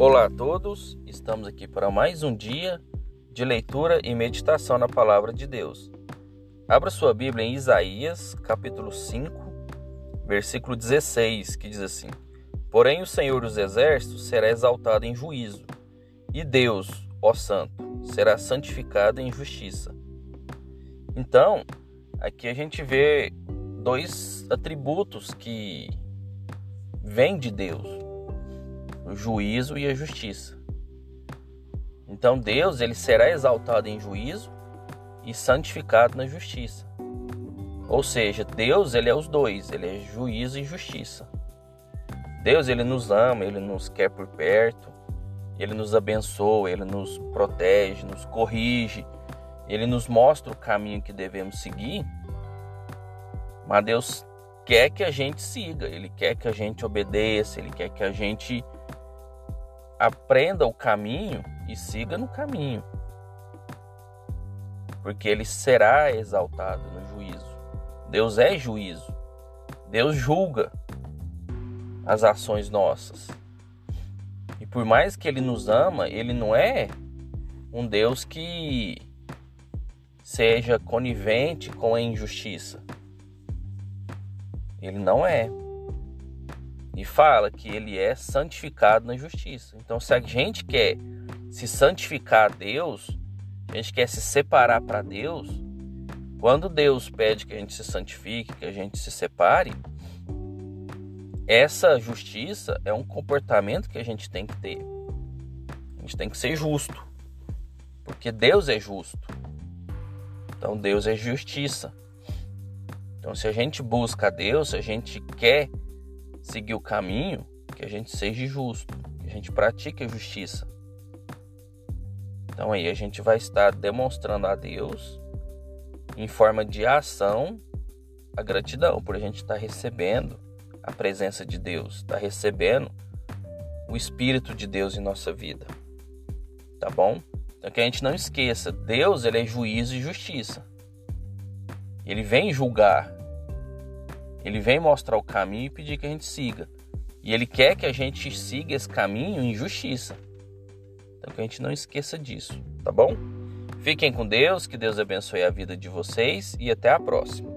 Olá a todos, estamos aqui para mais um dia de leitura e meditação na palavra de Deus. Abra sua Bíblia em Isaías, capítulo 5, versículo 16, que diz assim: Porém, o Senhor dos Exércitos será exaltado em juízo, e Deus, ó Santo, será santificado em justiça. Então, aqui a gente vê dois atributos que vêm de Deus o juízo e a justiça. Então Deus ele será exaltado em juízo e santificado na justiça. Ou seja, Deus ele é os dois, ele é juízo e justiça. Deus ele nos ama, ele nos quer por perto, ele nos abençoa, ele nos protege, nos corrige, ele nos mostra o caminho que devemos seguir. Mas Deus quer que a gente siga, ele quer que a gente obedeça, ele quer que a gente aprenda o caminho e siga no caminho, porque ele será exaltado no juízo. Deus é juízo, Deus julga as ações nossas. E por mais que ele nos ama, ele não é um Deus que seja conivente com a injustiça. Ele não é e fala que ele é santificado na justiça. Então, se a gente quer se santificar a Deus, a gente quer se separar para Deus, quando Deus pede que a gente se santifique, que a gente se separe, essa justiça é um comportamento que a gente tem que ter. A gente tem que ser justo, porque Deus é justo. Então, Deus é justiça. Então, se a gente busca a Deus, se a gente quer seguir o caminho, que a gente seja justo, que a gente pratique a justiça. Então aí a gente vai estar demonstrando a Deus em forma de ação a gratidão por a gente estar recebendo a presença de Deus, estar recebendo o Espírito de Deus em nossa vida. Tá bom? Então que a gente não esqueça, Deus ele é juízo e justiça. Ele vem julgar, ele vem mostrar o caminho e pedir que a gente siga. E ele quer que a gente siga esse caminho em justiça. Então que a gente não esqueça disso, tá bom? Fiquem com Deus, que Deus abençoe a vida de vocês e até a próxima.